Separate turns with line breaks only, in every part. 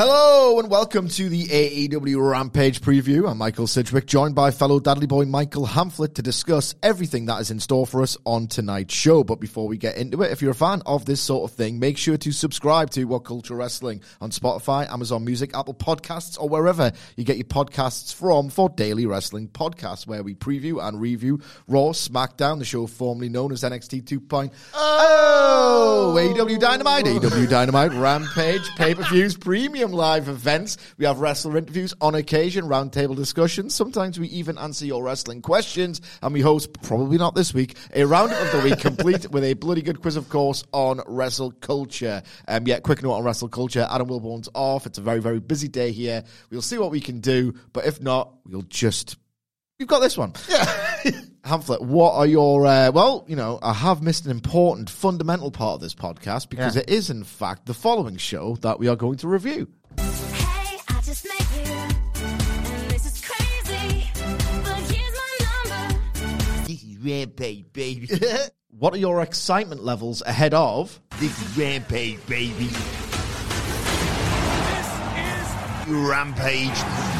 Hello and welcome to the AEW Rampage preview. I'm Michael Sidgwick, joined by fellow Dudley boy Michael Hamflett to discuss everything that is in store for us on tonight's show. But before we get into it, if you're a fan of this sort of thing, make sure to subscribe to What Culture Wrestling on Spotify, Amazon Music, Apple Podcasts, or wherever you get your podcasts from for daily wrestling podcasts, where we preview and review Raw, SmackDown, the show formerly known as NXT 2.0, oh, oh! AEW Dynamite, AEW Dynamite, Rampage, pay per views, premium live events. We have wrestler interviews on occasion, roundtable discussions. Sometimes we even answer your wrestling questions, and we host, probably not this week, a roundup of the week complete with a bloody good quiz, of course, on wrestle culture. Um, yeah, quick note on wrestle culture. Adam Wilborn's off. It's a very, very busy day here. We'll see what we can do, but if not, we'll just. We've got this one. Yeah. Hamflett, what are your, uh, well, you know, I have missed an important, fundamental part of this podcast because
Yeah.
it is, in fact, the following show that we are going to review.
Hey, I just met you, and this is crazy, but here's my number.
This is Rampage, baby.
What are your excitement levels ahead of?
this Rampage, baby. This is Rampage.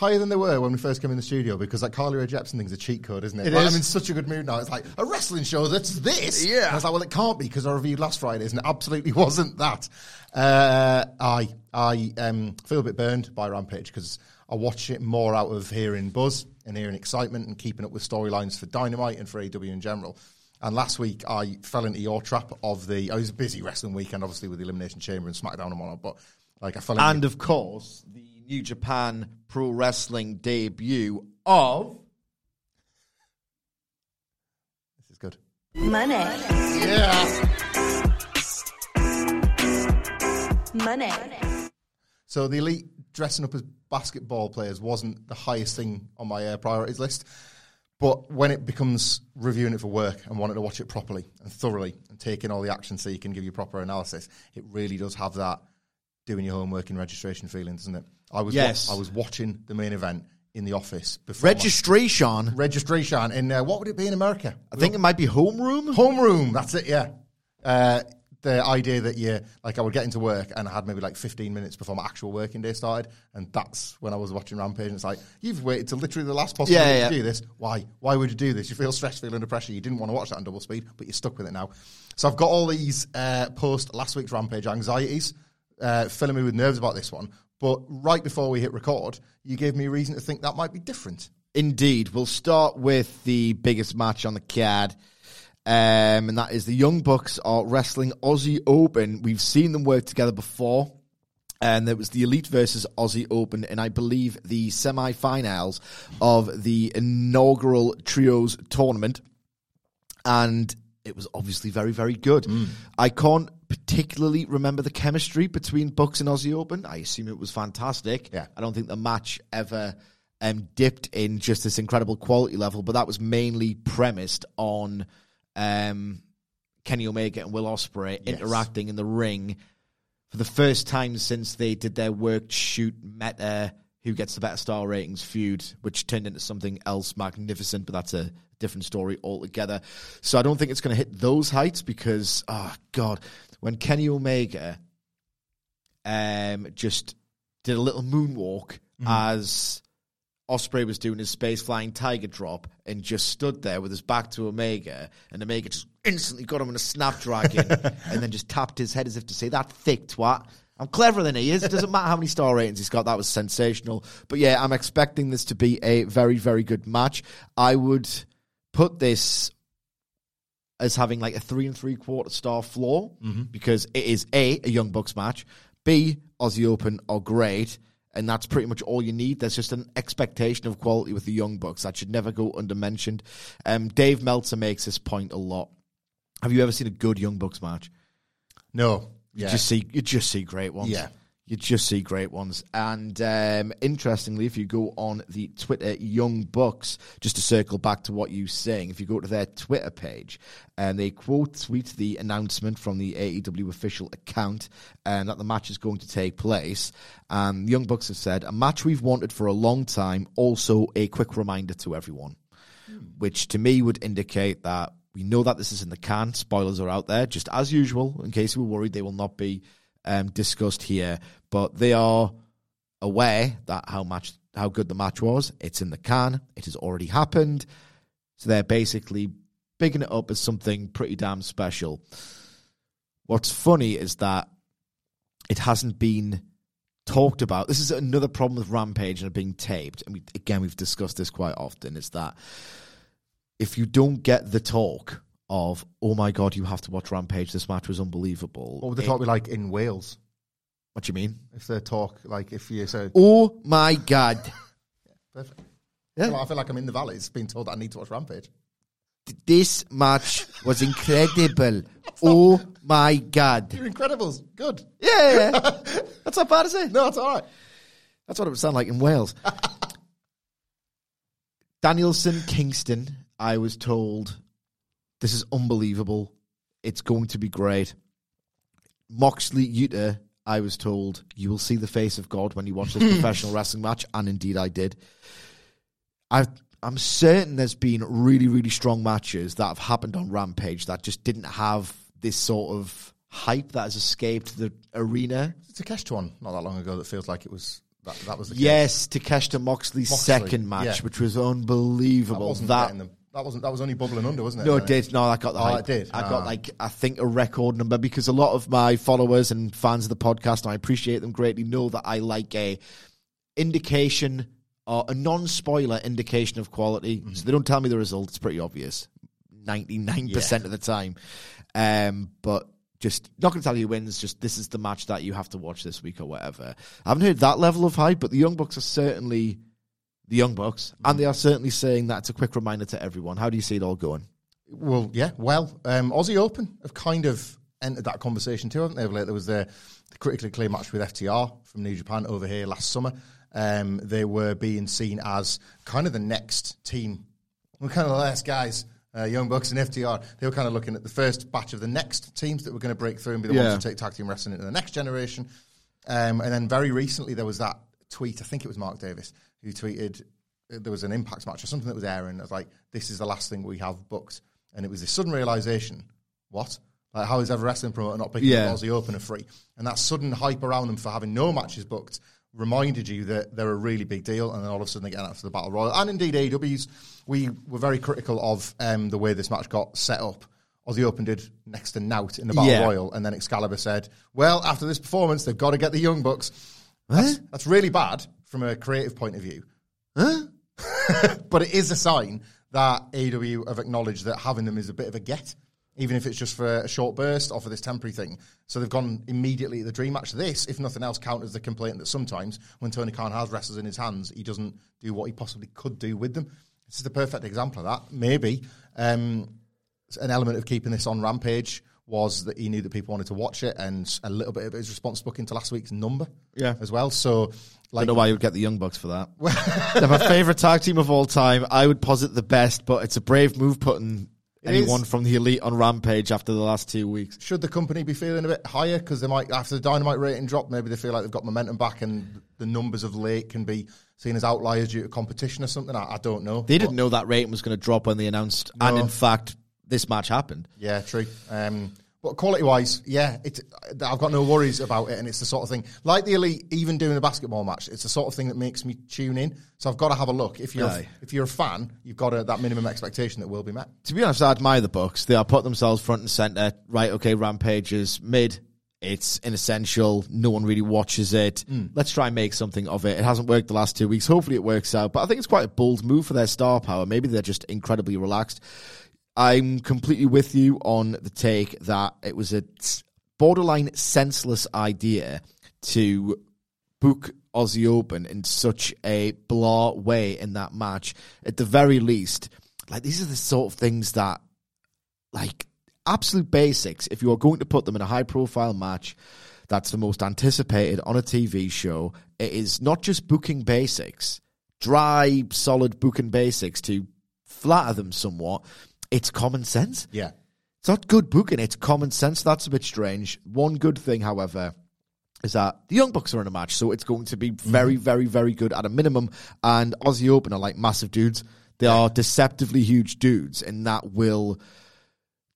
Higher than they were when we first came in the studio because that Carly Rae Jepsen thing's a cheat code, isn't it?
It
Like,
is.
I'm in such a good mood now. It's like a wrestling show that's this.
Yeah.
And I was like, well, it can't be because I reviewed last Friday's and it absolutely wasn't that. Uh, I I um, feel a bit burned by Rampage because I watch it more out of hearing buzz and hearing excitement and keeping up with storylines for Dynamite and for AW in general. And last week I fell into your trap of the. I was a busy wrestling weekend, obviously with the Elimination Chamber and SmackDown and whatnot, but like I fell into
And of course, the New Japan Pro Wrestling debut of.
this is good.
Money.
Yeah.
Money.
So the elite dressing up as basketball players wasn't the highest thing on my uh, priorities list. But when it becomes reviewing it for work and wanting to watch it properly and thoroughly and taking all the action so you can give you proper analysis, it really does have that doing your homework in registration feeling, doesn't it? I was
Yes.
I was watching the main event in the office before my-
Registration.
registration in uh, what would it be in America?
I think it might be homeroom.
Homeroom, that's it, yeah. Uh, the idea that you, like, I would get into work and I had maybe like 15 minutes before my actual working day started, and that's when I was watching Rampage. And it's like, you've waited till literally the last possible
Yeah,
minute
yeah.
to do this. Why? Why would you do this? You feel stressed, feel under pressure. You didn't want to watch that on double speed, but you're stuck with it now. So I've got all these uh, post last week's Rampage anxieties, uh, filling me with nerves about this one. But right before we hit record, you gave me a reason to think that might be different.
Indeed. We'll start with the biggest match on the card. Um, and that is the Young Bucks are wrestling Aussie Open. We've seen them work together before. And it was the Elite versus Aussie Open, and I believe the semi-finals of the inaugural Trios tournament. And it was obviously very, very good. I can't particularly remember the chemistry between Bucks and Aussie Open. I assume it was fantastic.
Yeah.
I don't think the match ever um, dipped in just this incredible quality level, but that was mainly premised on um, Kenny Omega and Will Ospreay interacting in the ring for the first time since they did their work shoot meta who gets the better star ratings feud, which turned into something else magnificent, but that's a different story altogether. So I don't think it's going to hit those heights because, oh God, when Kenny Omega um, just did a little moonwalk as Ospreay was doing his space flying tiger drop and just stood there with his back to Omega, and Omega just instantly got him in a snapdragon and then just tapped his head as if to say, That thick twat. I'm cleverer than he is. It doesn't matter how many star ratings he's got. That was sensational. But yeah, I'm expecting this to be a very, very good match. I would put this as having like a three and three quarter star floor because it is A, a Young Bucks match, B, Aussie Open are great. And that's pretty much all you need. There's just an expectation of quality with the Young Bucks that should never go undermentioned. Um, Dave Meltzer makes this point a lot. Have you ever seen a good Young Bucks match?
No.
You
Yeah.
just see you just see great ones.
Yeah.
You just see great ones. And um, interestingly, if you go on the Twitter Young Bucks, just to circle back to what you saying, if you go to their Twitter page, and they quote tweet the announcement from the AEW official account and that the match is going to take place. Um, Young Bucks have said a match we've wanted for a long time. Also, a quick reminder to everyone, which to me would indicate that we know that this is in the can. Spoilers are out there, just as usual. In case you were worried, they will not be um, discussed here, but they are aware that how much how good the match was. It's in the can. It has already happened. So they're basically bigging it up as something pretty damn special. What's funny is that it hasn't been talked about. This is another problem with Rampage and it being taped. And we, again, we've discussed this quite often. Is that if you don't get the talk of, oh my god, you have to watch Rampage. This match was unbelievable.
What would the
it-
talk be like in Wales?
What do you mean?
If they talk, like, if you said,
Oh my god.
perfect.
Yeah.
I feel like- I feel like I'm in the valleys being told that I need to watch Rampage.
This match was incredible. oh my god.
You're Incredibles. Good.
Yeah, yeah. That's not bad, is it?
No, it's all right.
That's what it would sound like in Wales. Danielson Kingston, I was told this is unbelievable. It's going to be great. Moxley Utah, I was told you will see the face of God when you watch this professional wrestling match, and indeed I did. I I'm certain there's been really really strong matches that have happened on Rampage that just didn't have this sort of hype that has escaped the arena.
Takeshita one not that long ago that feels like it was that, that was the case.
Yes, Takeshita Moxley's
Moxley,
second match,
yeah.
which was
that
unbelievable. That,
them. That wasn't that was only bubbling under, wasn't it?
no, it did. No, I got the
Oh, it did?
I
Ah.
got like I think a record number because a lot of my followers and fans of the podcast, and I appreciate them greatly, know that I like a indication or a non-spoiler indication of quality.
Mm-hmm.
So they don't tell me the result. It's pretty obvious, ninety nine percent of the time. Um, but just not going to tell you who wins. Just this is the match that you have to watch this week or whatever. I haven't heard that level of hype, but the Young Bucks are certainly the Young Bucks, and they are certainly saying that it's a quick reminder to everyone. How do you see it all going?
Well, yeah, well, um, Aussie Open have kind of entered that conversation too, haven't they? late? There was the, the critically acclaimed match with FTR from New Japan over here last summer. Um, they were being seen as kind of the next team. We're kind of the last guys, uh, Young Bucks and FTR. They were kind of looking at the first batch of the next teams that were going to break through and be the
Yeah.
ones to take tag team wrestling into the next generation. Um, and then very recently there was that tweet. I think it was Mark Davis who tweeted uh, there was an Impact match or something that was airing. It was like, "This is the last thing we have booked," and it was this sudden realization: what? Like, how is ever wrestling promoter not picking
Yeah.
up Aussie Open for free? And that sudden hype around them for having no matches booked reminded you that they're a really big deal. And then all of a sudden they get after the battle royal, and indeed AEW's. We were very critical of um, the way this match got set up. Aussie Open did next to nout in the battle
Yeah.
royal, and then Excalibur said, "Well, after this performance, they've got to get the Young Bucks." That's, that's really bad from a creative point of view. but it is a sign that AW have acknowledged that having them is a bit of a get, even if it's just for a short burst or for this temporary thing. So they've gone immediately to the dream match. This, if nothing else, counters the complaint that sometimes when Tony Khan has wrestlers in his hands, he doesn't do what he possibly could do with them. This is the perfect example of that. Maybe um, an element of keeping this on Rampage was that he knew that people wanted to watch it, and a little bit of his response book into last week's number,
Yeah.
as well. So,
I don't know why you would get the Young Bucks for that. They're my favorite tag team of all time. I would posit the best, but it's a brave move putting
It
anyone
is.
from the elite on Rampage after the last two weeks.
should the company be feeling a bit higher because they might after the dynamite rating drop maybe they feel like they've got momentum back and the numbers of late can be seen as outliers due to competition or something i, I don't know
They didn't know that rating was going to drop when they announced, and in fact, this match happened.
yeah true um, but quality wise yeah it, i've got no worries about it and it's the sort of thing like the elite even doing the basketball match it's the sort of thing that makes me tune in so i've got to have a look if you're
Aye.
if you're a fan you've got a, that minimum expectation that will be met
To be honest, I admire the Bucks. They are put themselves front and center. Right, okay, Rampage is mid. It's inessential. No one really watches it. Let's try and make something of it. It hasn't worked the last two weeks. Hopefully, it works out. But I think it's quite a bold move for their star power. Maybe they're just incredibly relaxed. I'm completely with you on the take that it was a borderline senseless idea to book Aussie Open in such a blah way in that match. At the very least, like these are the sort of things that, like, absolute basics. If you are going to put them in a high profile match, that's the most anticipated on a TV show. It is not just booking basics, dry, solid booking basics to flatter them somewhat. It's common sense.
Yeah.
It's not good booking, it's common sense. That's a bit strange. One good thing, however, is that the Young Bucks are in a match, so it's going to be mm-hmm. very, very, very good at a minimum. And Aussie Open are like massive dudes. They are deceptively huge dudes, and that will.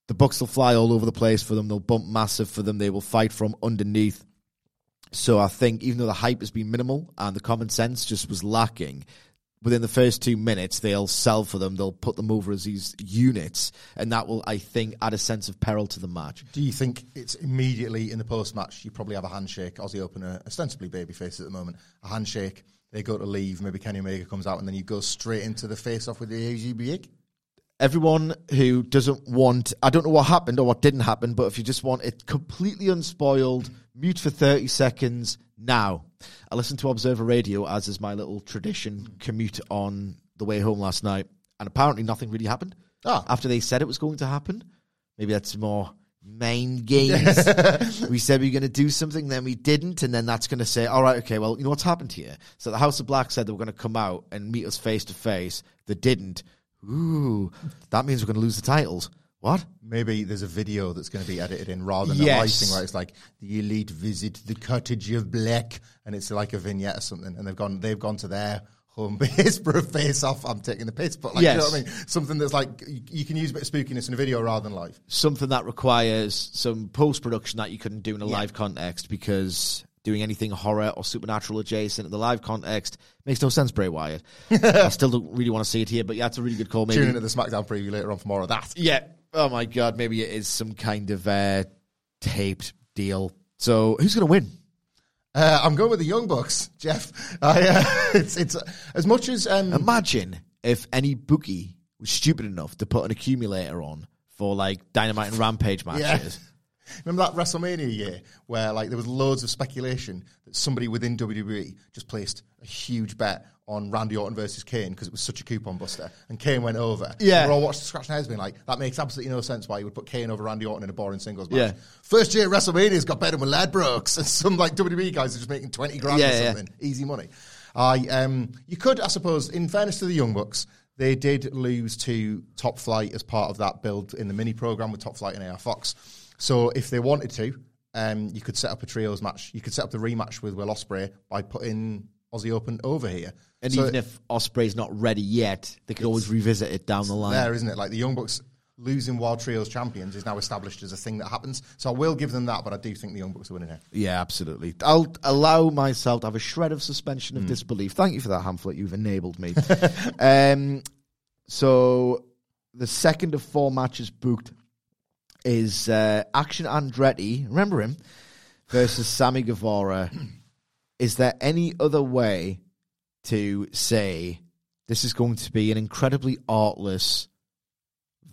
The Bucks will fly all over the place for them. They'll bump massive for them. They will fight from underneath. So I think even though the hype has been minimal and the common sense just was lacking, within the first two minutes they'll sell for them. They'll put them over as these units, and that will, I think, add a sense of peril to the match.
Do you think it's immediately in the post match? You probably have a handshake. Aussie Open are ostensibly babyface at the moment. A handshake. They go to leave. Maybe Kenny Omega comes out, and then you go straight into the face off with the AGBA.
everyone who doesn't want I don't know what happened or what didn't happen, but if you just want it completely unspoiled, mute for 30 seconds now. I listened to Observer Radio as is my little tradition commute on the way home last night, and apparently nothing really happened.
Ah.
After they said it was going to happen. Maybe that's more mind games. we said we were going to do something, then we didn't, and then that's going to say, all right, okay, well, you know what's happened here? So the House of Black said they were going to come out and meet us face to face. They didn't. Ooh, that means we're going to lose the titles. What?
Maybe there's a video that's going to be edited in rather than a
Yes.
live thing where it's like the elite visit the cottage of black, and it's like a vignette or something, and they've gone they've gone to their home base for a face off. I'm taking the piss, but like you know what I mean, something that's like you, you can use a bit of spookiness in a video rather than live.
Something that requires some post production that you couldn't do in a live context because doing anything horror or supernatural adjacent in the live context makes no sense, Bray Wyatt. I still don't really want to see it here, but yeah, it's a really good call. Maybe
Tune into the SmackDown preview later on for more of that.
Yeah. Oh my god, maybe it is some kind of uh, taped deal. So who's going to win?
Uh, I'm going with the Young Bucks, Jeff. I, uh, it's it's as much as um,
Imagine if any bookie was stupid enough to put an accumulator on for like Dynamite and Rampage matches.
Remember that WrestleMania year where like there was loads of speculation that somebody within WWE just placed a huge bet on Randy Orton versus Kane because it was such a coupon buster, and Kane went over.
Yeah.
And we're all watching scratching heads, being like, "That makes absolutely no sense. Why you would put Kane over Randy Orton in a boring singles match?"
Yeah.
First year WrestleMania's got better with Ladbrokes, and some like WWE guys are just making twenty grand
Yeah,
or
yeah.
easy money. I um, you could, I suppose, in fairness to the Young Bucks, they did lose to Top Flight as part of that build in the mini program with Top Flight and AR Fox. So if they wanted to, um, you could set up a trios match. You could set up the rematch with Will Ospreay by putting Aussie Open over here.
And
So
even if Ospreay's not ready yet, they could always revisit it down the line.
there, isn't it? Like the Young Bucks losing Wild Trios champions is now established as a thing that happens. So I will give them that, but I do think the Young Bucks are winning here.
Yeah, absolutely. I'll allow myself to have a shred of suspension of disbelief. Thank you for that, Hamlet. You've enabled me. um, so the second of four matches booked is uh, Action Andretti. Remember him versus Sammy Guevara. Is there any other way to say this is going to be an incredibly artless,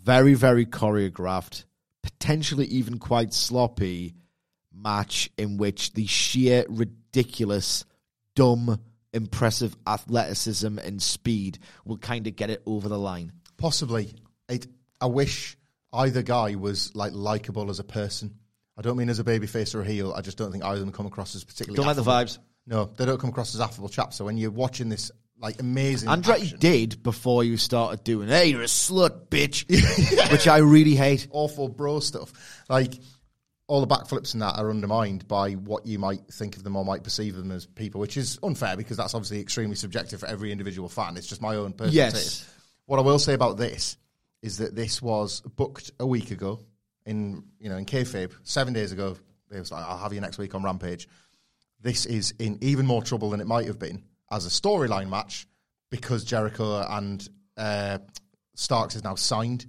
very, very choreographed, potentially even quite sloppy match in which the sheer ridiculous, dumb, impressive athleticism and speed will kind of get it over the line.
Possibly. It, I wish either guy was like likable as a person. I don't mean as a babyface or a heel. I just don't think either of them come across as particularly.
Don't like the vibes.
No, they don't come across as affable chaps. So when you're watching this like amazing,
Andretti
action,
did before you started doing, hey, you're a slut, bitch, which I really hate.
awful bro stuff, like all the backflips and that are undermined by what you might think of them or might perceive them as people, which is unfair because that's obviously extremely subjective for every individual fan. It's just my own personal
Yes.
taste. What I will say about this is that this was booked a week ago in you know in kayfabe seven days ago. It was like I'll have you next week on Rampage. This is in even more trouble than it might have been as a storyline match because Jericho and uh, Starks is now signed.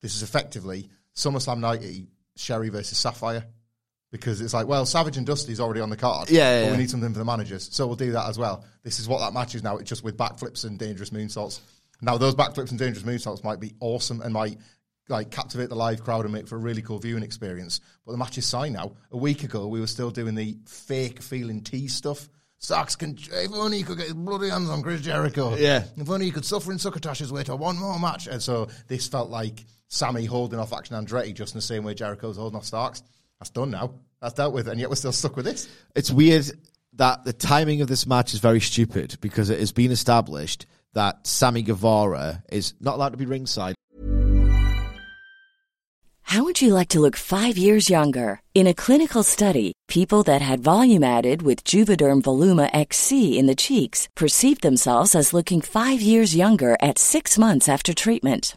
This is effectively SummerSlam 90 Sherri versus Sapphire because it's like, well, Savage and Dusty's already on the card.
Yeah, yeah,
but
yeah.
we need something for the managers, so we'll do that as well. This is what that match is now. It's just with backflips and dangerous moonsaults. Now those backflips and dangerous moonsaults might be awesome and might like captivate the live crowd and make for a really cool viewing experience. But the match is signed now. A week ago, we were still doing the fake feeling tease stuff. Socks can. If only he could get his bloody hands on Chris Jericho.
Yeah.
If only he could suffer in Succotash's way to one more match. And so this felt like Sammy holding off Action Andretti just in the same way Jericho's holding off Starks. That's done now. That's dealt with, and yet we're still stuck with this.
It's weird that the timing of this match is very stupid because it has been established that Sammy Guevara is not allowed to be ringside.
How would you like to look five years younger? In a clinical study, people that had volume added with Juvederm Voluma XC in the cheeks perceived themselves as looking five years younger at six months after treatment.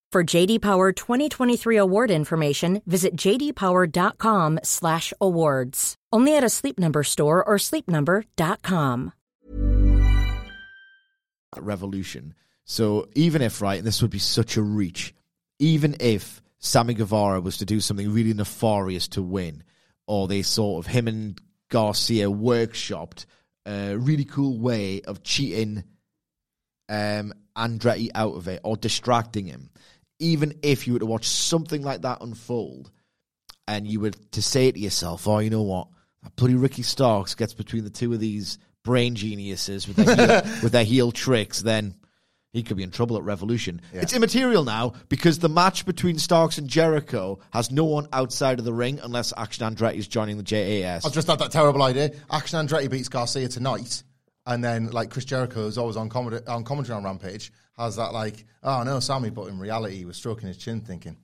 For JD Power 2023 award information, visit jdpower.com/awards. Only at a Sleep Number store or sleepnumber.com.
revolution. So even if, right, and this would be such a reach, even if Sammy Guevara was to do something really nefarious to win, or they sort of him and Garcia workshopped a really cool way of cheating um, Andretti out of it or distracting him, even if you were to watch something like that unfold, and you were to say to yourself, "Oh, you know what? That bloody Ricky Starks gets between the two of these brain geniuses with their heel, with their heel tricks," then he could be in trouble at Revolution. It's immaterial now because the match between Starks and Jericho has no one outside of the ring unless Action Andretti is joining the JAS.
I've just had that terrible idea. Action Andretti beats Garcia tonight, and then like Chris Jericho is always on, comment- on commentary on Rampage has that like, oh no, Sammy, but in reality he was stroking his chin, thinking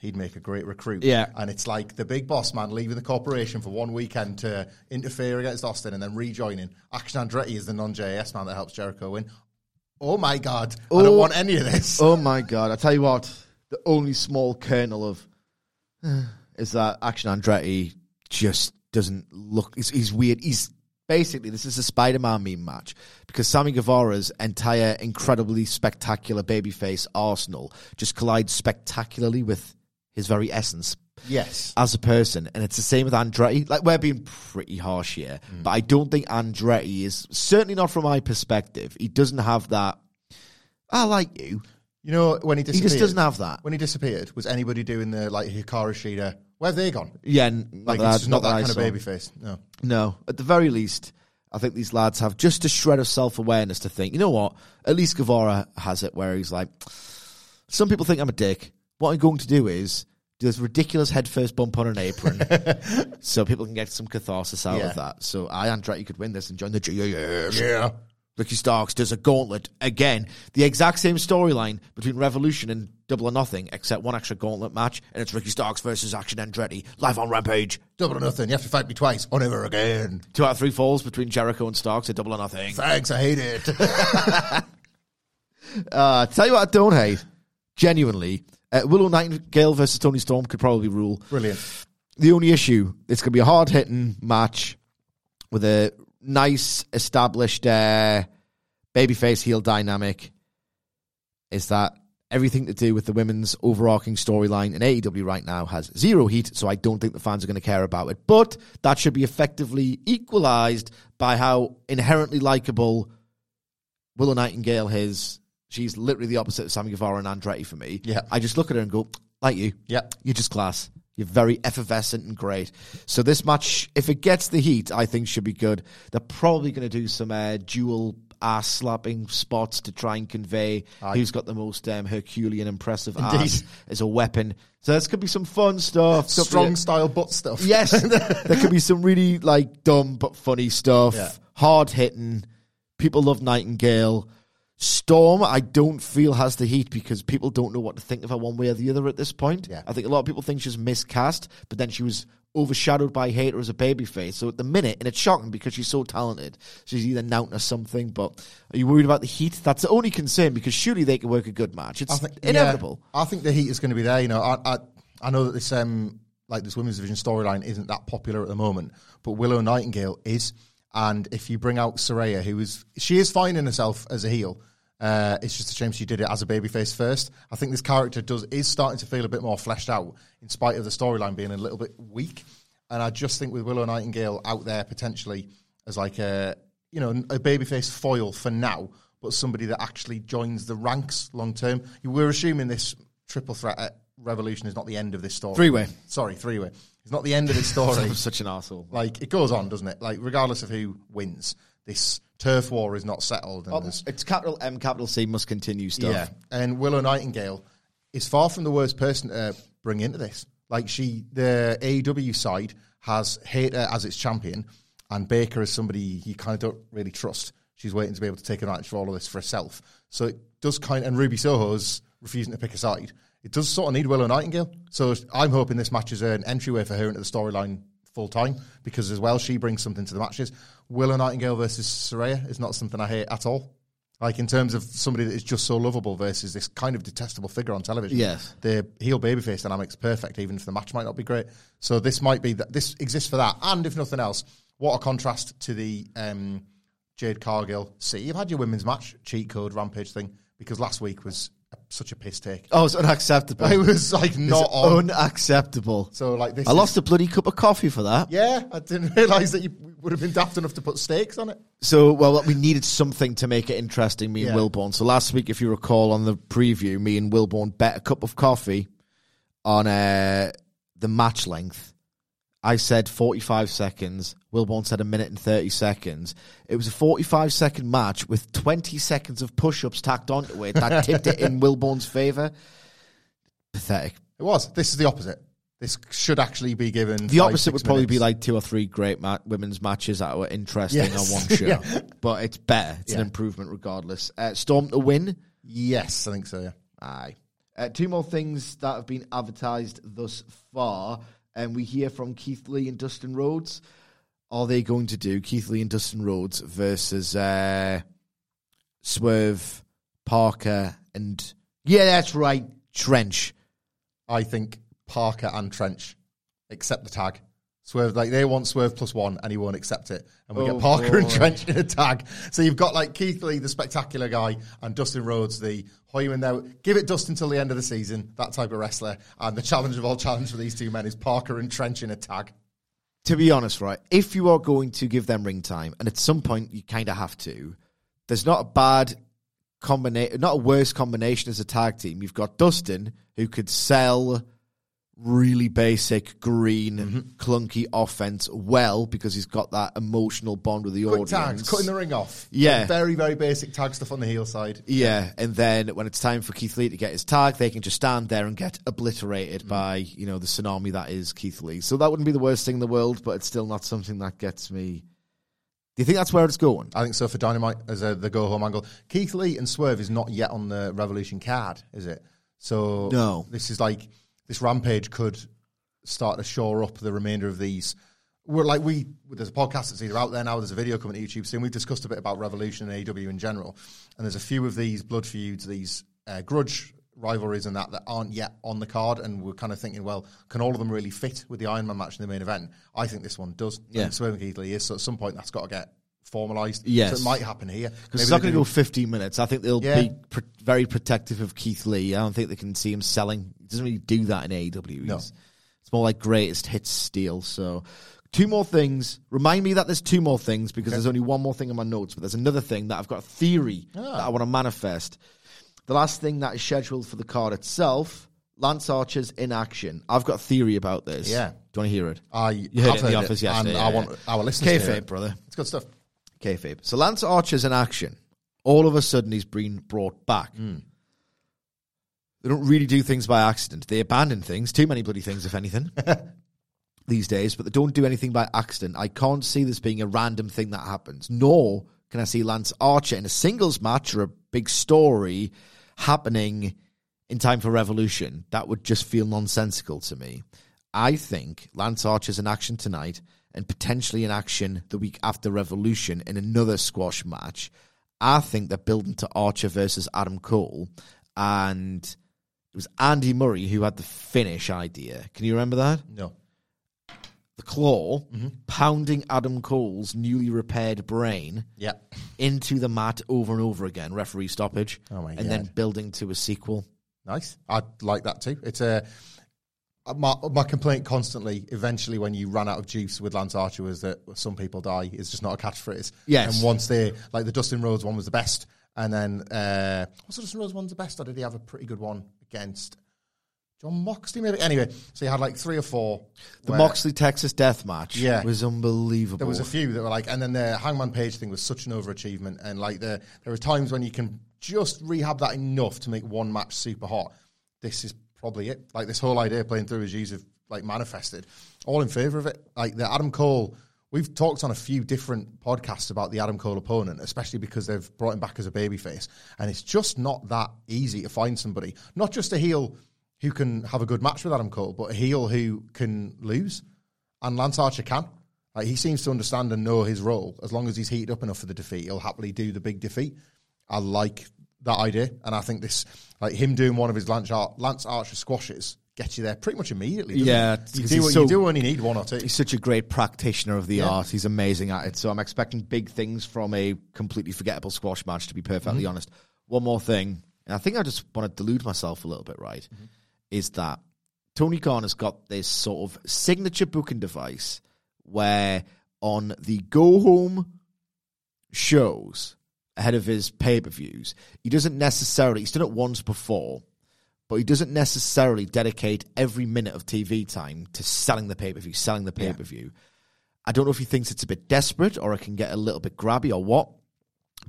he'd make a great recruit.
Yeah.
and it's like the big boss man leaving the corporation for one weekend to interfere against Austin and then rejoining. Action Andretti is the non-JAS man that helps Jericho win. Oh my god, I
Oh.
don't want any of this.
Oh my god! I tell you what, the only small kernel of is that Action Andretti just doesn't look. He's, he's weird. He's basically this is a Spider-Man meme match because Sammy Guevara's entire incredibly spectacular babyface arsenal just collides spectacularly with his very essence
Yes.
as a person, and it's the same with Andretti. Like we're being pretty harsh here, mm. but I don't think Andretti is certainly not from my perspective. He doesn't have that. I like you.
You know when he disappeared.
He just doesn't have that.
When he disappeared, was anybody doing the like Hikaru Shida? Where have they gone?
Yeah, n- not
Like
that
it's just not, that
I
kind of baby face. No.
No, at the very least, I think these lads have just a shred of self awareness to think, you know what? At least Guevara has it where he's like, some people think I'm a dick. What I'm going to do is do this ridiculous head first bump on an apron so people can get some catharsis out
Yeah.
of that. So I, Andretti, could win this and join the GAS.
Yeah.
Ricky Starks does a gauntlet again. The exact same storyline between Revolution and Double or Nothing, except one extra gauntlet match, and it's Ricky Starks versus Action Andretti live on Rampage.
Double or nothing. You have to fight me twice or never again.
Two out of three falls between Jericho and Starks at Double or Nothing.
Thanks, I hate it.
Uh, tell you what I don't hate, genuinely, uh, Willow Nightingale versus Toni Storm could probably rule.
Brilliant.
The only issue, it's going to be a hard hitting match with a nice established uh, babyface heel dynamic. Is that everything to do with the women's overarching storyline in AEW right now has zero heat, so I don't think the fans are going to care about it. But that should be effectively equalized by how inherently likable Willow Nightingale is. She's literally the opposite of Sammy Guevara and Andretti for me.
Yeah.
I just look at her and go, like you.
Yeah.
You're just class. You're very effervescent and great. So this match, if it gets the heat, I think should be good. They're probably going to do some uh, dual ass slapping spots to try and convey
Aye.
who's got the most um, Herculean impressive
Indeed.
ass as a weapon. So this could be some fun stuff.
Strong style butt stuff.
Yes, there could be some really like dumb but funny stuff.
Yeah.
Hard hitting. People love Nightingale. Storm, I don't feel has the heat because people don't know what to think of her one way or the other at this point.
Yeah.
I think a lot of people think she's miscast, but then she was overshadowed by Hayter as a babyface. So at the minute, and it's shocking because she's so talented, she's either Nout or something. But are you worried about the heat? That's the only concern because surely they can work a good match. It's
I think
inevitable.
yeah, I think the heat is going to be there. You know, I I, I know that this um like this women's division storyline isn't that popular at the moment, but Willow Nightingale is. And if you bring out Saraya, who is she is finding herself as a heel. Uh, it's just a shame she did it as a babyface first. I think this character does is starting to feel a bit more fleshed out, in spite of the storyline being a little bit weak. And I just think with Willow Nightingale out there potentially as like a you know a babyface foil for now, but somebody that actually joins the ranks long term. We're assuming this triple threat at Revolution is not the end of this story.
Three-way.
Sorry, three way. It's not the end of this story.
Such an asshole.
like it goes on, doesn't it? Like regardless of who wins, this turf war is not settled. And oh, there's-
It's capital M, capital C must continue stuff.
yeah, and Willow Nightingale is far from the worst person to uh, bring into this. Like she, the AEW side has Hayter as its champion, and Baker is somebody you kind of don't really trust. She's waiting to be able to take advantage of all of this for herself. So it does kind, of, and Ruby Soho's refusing to pick a side. It does sort of need Willow Nightingale. So I'm hoping this match is an entryway for her into the storyline full time because as well she brings something to the matches. Willow Nightingale versus Saraya is not something I hate at all. Like in terms of somebody that is just so lovable versus this kind of detestable figure on television.
Yes.
the heel babyface dynamic's perfect, even if the match might not be great. So this might be that this exists for that, and if nothing else, what a contrast to the um, Jade Cargill. See, you've had your women's match cheat code rampage thing because last week was such a piss take.
Oh, it's unacceptable.
It was like not
It's
on.
unacceptable.
so like this,
I
is-
lost a bloody cup of coffee for that.
Yeah, I didn't realize that you would have been daft enough to put stakes on it.
So, well, we needed something to make it interesting, me and
Yeah.
Wilborn. So last week, if you recall on the preview, me and Wilborn bet a cup of coffee on uh, the match length. I said 45 seconds. Wilborn said a minute and 30 seconds. It was a 45 second match with 20 seconds of push ups tacked onto it. That tipped it in Wilborn's favour. Pathetic.
It was. This is the opposite. This should actually be given.
The
five,
opposite would probably be like two or three great ma- women's matches that were interesting
Yes.
on one show.
Yeah.
But it's better. It's an improvement regardless. Uh, Storm to win.
Yes, I think so. Yeah.
Aye. Uh, two more things that have been advertised thus far. And we hear from Keith Lee and Dustin Rhodes. Are they going to do Keith Lee and Dustin Rhodes versus uh, Swerve, Parker, and. Yeah, that's right. Trench.
I think Parker and Trench accept the tag. Swerve like they want Swerve plus one, and he won't accept it. And we
Oh,
get Parker and. Trench in a tag. So you've got like Keith Lee, the spectacular guy, and Dustin Rhodes, the Hoyman. There, give it Dustin till the end of the season. That type of wrestler. And the challenge of all challenge for these two men is Parker and Trench in a tag.
to be honest, right, if you are going to give them ring time, and at some point you kind of have to, there's not a bad combination, not a worse combination as a tag team. You've got Dustin, who could sell really basic, green,
Mm-hmm.
clunky offense well because he's got that emotional bond with the
Quick
audience.
tags, cutting the ring off.
Yeah.
very very basic tag stuff on the heel side.
Yeah, and then when it's time for Keith Lee to get his tag, they can just stand there and get obliterated by you know the tsunami that is Keith Lee. So that wouldn't be the worst thing in the world, but it's still not something that gets me Do you think that's where it's going?
I think so for Dynamite as a, the go home angle. Keith Lee and Swerve is not yet on the Revolution card, is it? So
No.
this is like this Rampage could start to shore up the remainder of these. We're like we there's a podcast that's either out there now. There's a video coming to YouTube soon. We've discussed a bit about Revolution and AEW in general, and there's a few of these blood feuds, these uh, grudge rivalries, and that that aren't yet on the card. And we're kind of thinking, well, can all of them really fit with the Iron Man match in the main event? I think this one does.
Yeah.
Swerve and Keith Lee is. So at some point, that's got to get formalised.
Yes.
So it might happen here.
Because it's not going to go 15 minutes. I think they'll
Yeah.
be pr- very protective of Keith Lee. I don't think they can see him selling. He doesn't really do that in AEW.
No.
It's more like greatest hits steel. So, two more things. Remind me that there's two more things because there's only one more thing in my notes, but there's another thing that I've got a theory
Ah.
that I want to manifest. The last thing that is scheduled for the card itself Lance Archer's in action. I've got a theory about this.
Yeah.
Do you want to hear it?
I
You heard
have
it in the office
it,
yesterday.
and
yeah,
I
yeah.
want our listeners to hear it.
brother.
It's good stuff.
Kayfabe. So Lance Archer's in action. All of a sudden, he's been brought back. Hmm. They don't really do things by accident. They abandon things, too many bloody things, if anything, these days, but they don't do anything by accident. I can't see this being a random thing that happens, nor can I see Lance Archer in a singles match or a big story happening in time for Revolution. That would just feel nonsensical to me. I think Lance Archer's in action tonight and potentially in action the week after Revolution in another squash match. I think they're building to Archer versus Adam Cole, and it was Andy Murray who had the finish idea. Can you remember that?
No.
The claw
Mm-hmm.
pounding Adam Cole's newly repaired brain
Yeah.
into the mat over and over again, referee stoppage,
Oh my
and then building to a sequel.
Nice. I'd like that too. It's a my, my complaint constantly. Eventually, when you run out of juice with Lance Archer, was that some people die. It's just not a catchphrase.
Yes.
And once they like the Dustin Rhodes one was the best, and then uh, what's the Dustin Rhodes one's the best? Or did he have a pretty good one against Jon Moxley? Maybe. Anyway, so you had like three or four.
The
where-
Moxley Texas Death Match
Yeah.
was unbelievable.
There was a few that were like, and then the Hangman Page thing was such an overachievement, and like the there are times when you can just rehab that enough to make one match super hot. This is probably it. Like this whole idea playing through as you've like manifested. All in favor of it. Like the Adam Cole. We've talked on a few different podcasts about the Adam Cole opponent, especially because they've brought him back as a babyface, and it's just not that easy to find somebody, not just a heel who can have a good match with Adam Cole, but a heel who can lose and Lance Archer can. Like, he seems to understand and know his role. As long as he's heated up enough for the defeat, he'll happily do the big defeat. I like that idea, and I think this, like him doing one of his Lance, Ar- Lance Archer squashes, gets you there pretty much immediately.
Yeah,
you do
so-
you do you need one or two.
He's such a great practitioner of the
Yeah.
art. He's amazing at it. So I'm expecting big things from a completely forgettable squash match, to be perfectly
Mm-hmm.
honest. One more thing, and I think I just want to delude myself a little bit, right?
Mm-hmm.
Is that Tony Khan has got this sort of signature booking device where on the go home shows ahead of his pay per views, he doesn't necessarily, he's done it once before, but he doesn't necessarily dedicate every minute of TV time to selling the pay per view, selling the pay per view. I don't know if he thinks it's a bit desperate or it can get a little bit grabby or what,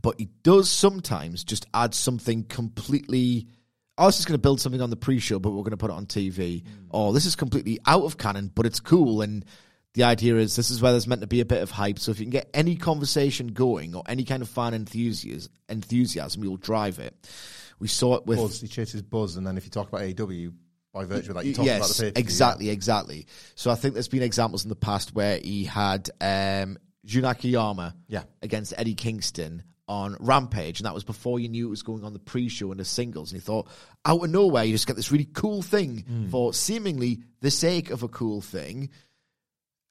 but he does sometimes just add something completely. Oh, this is going to build something on the pre-show, but we're going to put it on TV. Mm. Or oh, this is completely out of canon, but it's cool. And the idea is this is where there's meant to be a bit of hype. So if you can get any conversation going or any kind of fan enthusiasm, enthusiasm, you'll drive it. We saw it with
Buzz, he chases Buzz, and then if you talk about AEW, by virtue of that, you talk
yes,
about the pay
exactly, exactly. So I think there's been examples in the past where he had um, Jun Akiyama
Yeah.
against Eddie Kingston on Rampage, and that was before you knew it was going on the pre-show and the singles. And he thought, out of nowhere, you just get this really cool thing
Hmm.
for seemingly the sake of a cool thing,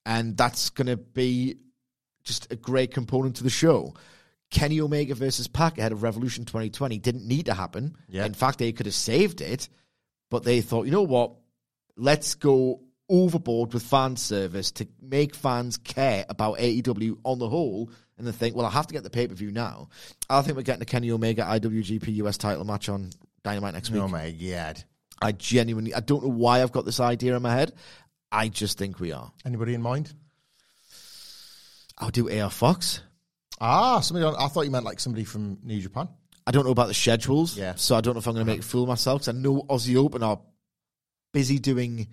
and that's going to be just a great component to the show. Kenny Omega versus Pac ahead of Revolution 2020 didn't need to happen.
Yeah.
In fact, they could have saved it, but they thought, you know what? Let's go overboard with fan service to make fans care about AEW on the whole. And then think, well, I have to get the pay per view now. I think we're getting a Kenny Omega IWGP US title match on Dynamite next oh week.
Oh my god!
I genuinely, I don't know why I've got this idea in my head. I just think we are.
Anybody in mind?
I'll do AR Fox.
Ah, somebody. On, I thought you meant like somebody from New Japan.
I don't know about the schedules,
Yeah.
so I don't know if I'm going to make a fool of myself. 'cause I know Aussie Open are busy doing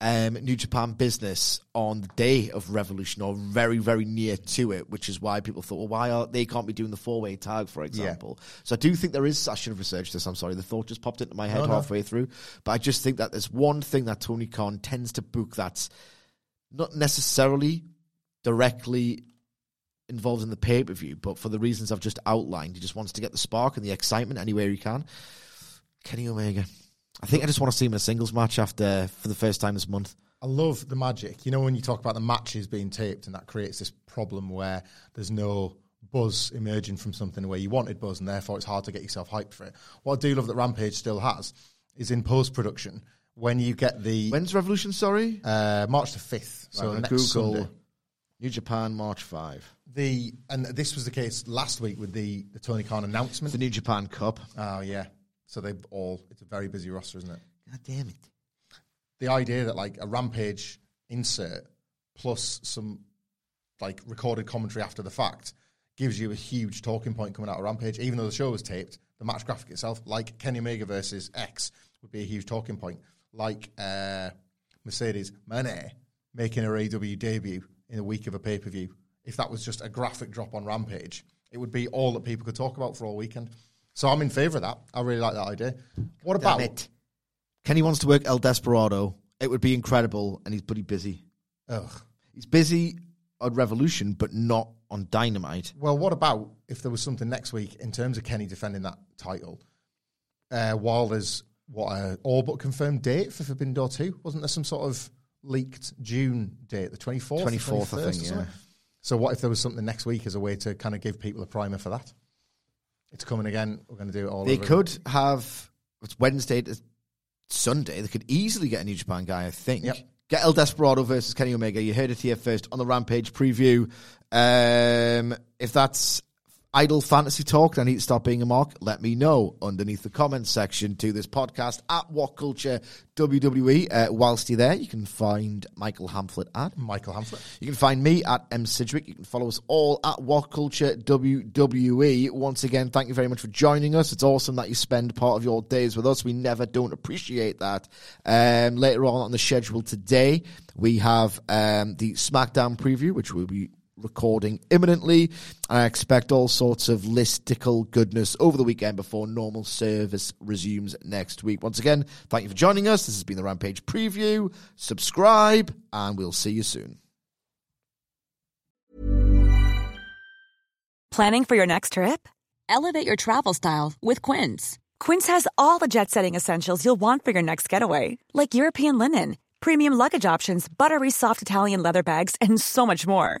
um, New Japan business on the day of Revolution or very, very near to it, which is why people thought, well, why are they can't be doing the four way tag, for example. So I do think there is. I should have researched this. I'm sorry, the thought just popped into my head
No, no.
halfway through. But I just think that there's one thing that Tony Khan tends to book that's not necessarily directly involved in the pay per view, but for the reasons I've just outlined, he just wants to get the spark and the excitement anywhere he can. Kenny Omega. I think I just want to see him in a singles match after for the first time this month.
I love the magic. You know, when you talk about the matches being taped, and that creates this problem where there's no buzz emerging from something where you wanted buzz, and therefore it's hard to get yourself hyped for it. What I do love that Rampage still has is in post production when you get the
When's Revolution? Sorry,
uh, March the fifth, so
Right,
next
Google
Sunday.
New Japan March five.
The and this was the case last week with the the Tony Khan announcement.
The New Japan Cup.
Oh yeah, so they've all it's a very busy roster, isn't it?
God damn it!
the idea that like a rampage insert plus some like recorded commentary after the fact gives you a huge talking point coming out of rampage even though the show was taped the match graphic itself like kenny omega versus x would be a huge talking point like uh, mercedes Moné making her AEW debut in a week of a pay-per-view if that was just a graphic drop on rampage it would be all that people could talk about for all weekend so i'm in favor of that i really like that idea what about
Damn it. Kenny wants to work El Desperado. It would be incredible, and he's pretty busy.
Ugh.
He's busy on Revolution, but not on Dynamite.
Well, what about if there was something next week in terms of Kenny defending that title? Uh, while there's what a all but confirmed date for Forbidden Door two, wasn't there some sort of leaked June date, the twenty fourth,
24th, I think, yeah.
So what if there was something next week as a way to kind of give people a primer for that? It's coming again. We're going to do it all.
They could have it's Wednesday to Sunday. They could easily get a New Japan guy, I think.
Yep.
Get El Desperado versus Kenny Omega. You heard it here first on the Rampage preview. Um, if that's idle fantasy talk, I need to stop being a mark. Let me know underneath the comments section to this podcast at What Culture WWE. Uh, whilst you're there, you can find Michael Hamflett at
Michael Hamflett.
you can find me at M Sidgwick. You can follow us all at What Culture WWE. Once again, thank you very much for joining us. It's awesome that you spend part of your days with us. We never don't appreciate that. Um, later on on the schedule today, we have um, the SmackDown preview, which will be recording imminently. I expect all sorts of listicle goodness over the weekend before normal service resumes next week. Once again, thank you for joining us. This has been the Rampage preview. Subscribe, and we'll see you soon.
Planning for your next trip? Elevate your travel style with Quince. Quince has all the jet setting essentials you'll want for your next getaway, like European linen, premium luggage options, buttery soft Italian leather bags, and so much more.